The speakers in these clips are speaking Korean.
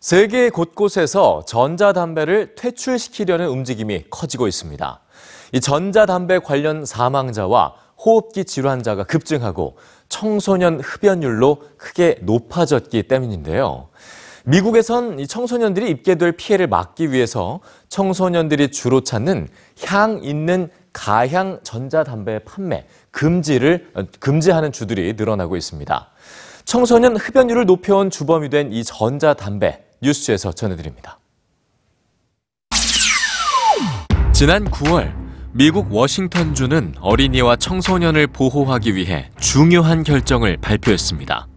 세계 곳곳에서 전자담배를 퇴출시키려는 움직임이 커지고 있습니다. 이 전자담배 관련 사망자와 호흡기 질환자가 급증하고 청소년 흡연율로 크게 높아졌기 때문인데요. 미국에선 이 청소년들이 입게 될 피해를 막기 위해서 청소년들이 주로 찾는 향 있는 가향 전자담배 판매 금지를 어, 금지하는 주들이 늘어나고 있습니다. 청소년 흡연율을 높여온 주범이 된 이 전자담배 뉴스에서 전해드립니다. 지난 9월 미국 워싱턴주는 어린이와 청소년을 보호하기 위해 중요한 결정을 발표했습니다.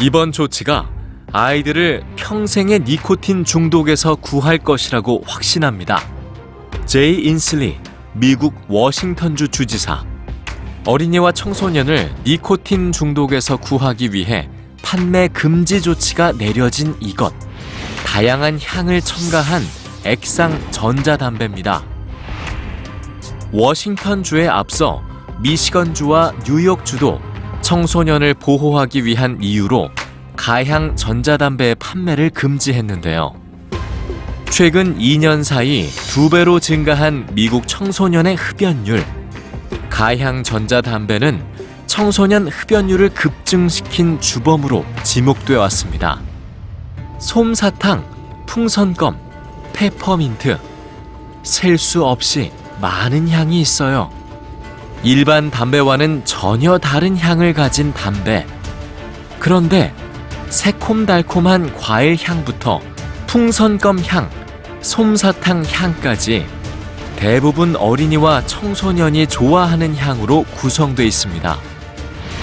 이번 조치가 아이들을 평생의 니코틴 중독에서 구할 것이라고 확신합니다. 제이 인슬리 미국 워싱턴주 주지사 어린이와 청소년을 니코틴 중독에서 구하기 위해 판매 금지 조치가 내려진 이것. 다양한 향을 첨가한 액상 전자담배입니다. 워싱턴주에 앞서 미시건주와 뉴욕주도 청소년을 보호하기 위한 이유로 가향 전자담배의 판매를 금지했는데요. 최근 2년 사이 두 배로 증가한 미국 청소년의 흡연율. 가향 전자담배는 청소년 흡연율을 급증시킨 주범으로 지목돼 왔습니다. 솜사탕, 풍선껌, 페퍼민트. 셀 수 없이 많은 향이 있어요. 일반 담배와는 전혀 다른 향을 가진 담배. 그런데 새콤달콤한 과일 향부터 풍선껌 향, 솜사탕 향까지 대부분 어린이와 청소년이 좋아하는 향으로 구성되어 있습니다.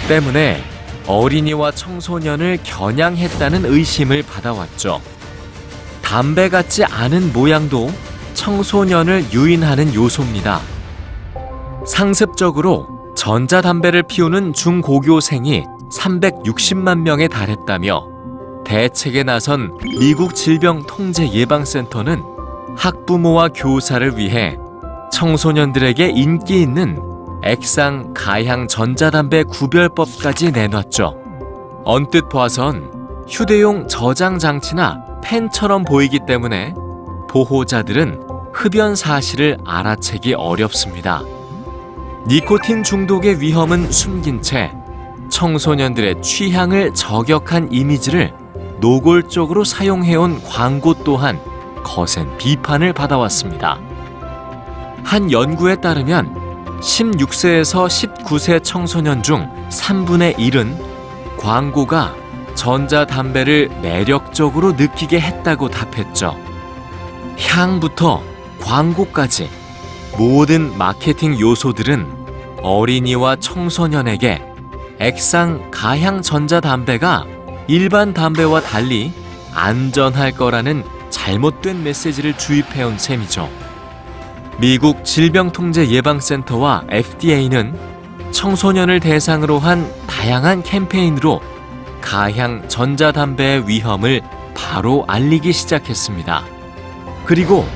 때문에 어린이와 청소년을 겨냥했다는 의심을 받아왔죠. 담배 같지 않은 모양도 청소년을 유인하는 요소입니다. 상습적으로 전자담배를 피우는 중고교생이 360만 명에 달했다며 대책에 나선 미국 질병통제예방센터는 학부모와 교사를 위해 청소년들에게 인기 있는 액상 가향 전자담배 구별법까지 내놨죠. 언뜻 봐선 휴대용 저장 장치나 펜처럼 보이기 때문에 보호자들은 흡연 사실을 알아채기 어렵습니다. 니코틴 중독의 위험은 숨긴 채 청소년들의 취향을 저격한 이미지를 노골적으로 사용해온 광고 또한 거센 비판을 받아왔습니다. 한 연구에 따르면 16세에서 19세 청소년 중 3분의 1은 광고가 전자담배를 매력적으로 느끼게 했다고 답했죠. 향부터 광고까지 모든 마케팅 요소들은 어린이와 청소년에게 액상 가향 전자담배가 일반 담배와 달리 안전할 거라는 잘못된 메시지를 주입해온 셈이죠. 미국 질병통제예방센터와 FDA는 청소년을 대상으로 한 다양한 캠페인으로 가향 전자담배의 위험을 바로 알리기 시작했습니다. 그리고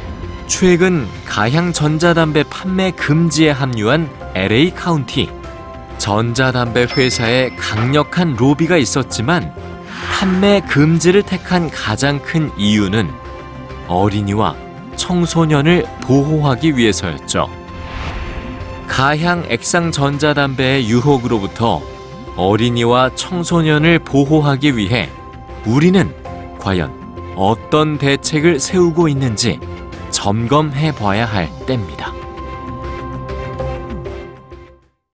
최근 가향 전자담배 판매 금지에 합류한 LA 카운티 전자담배 회사의 강력한 로비가 있었지만 판매 금지를 택한 가장 큰 이유는 어린이와 청소년을 보호하기 위해서였죠. 가향 액상 전자담배의 유혹으로부터 어린이와 청소년을 보호하기 위해 우리는 과연 어떤 대책을 세우고 있는지 점검해 봐야 할 때입니다.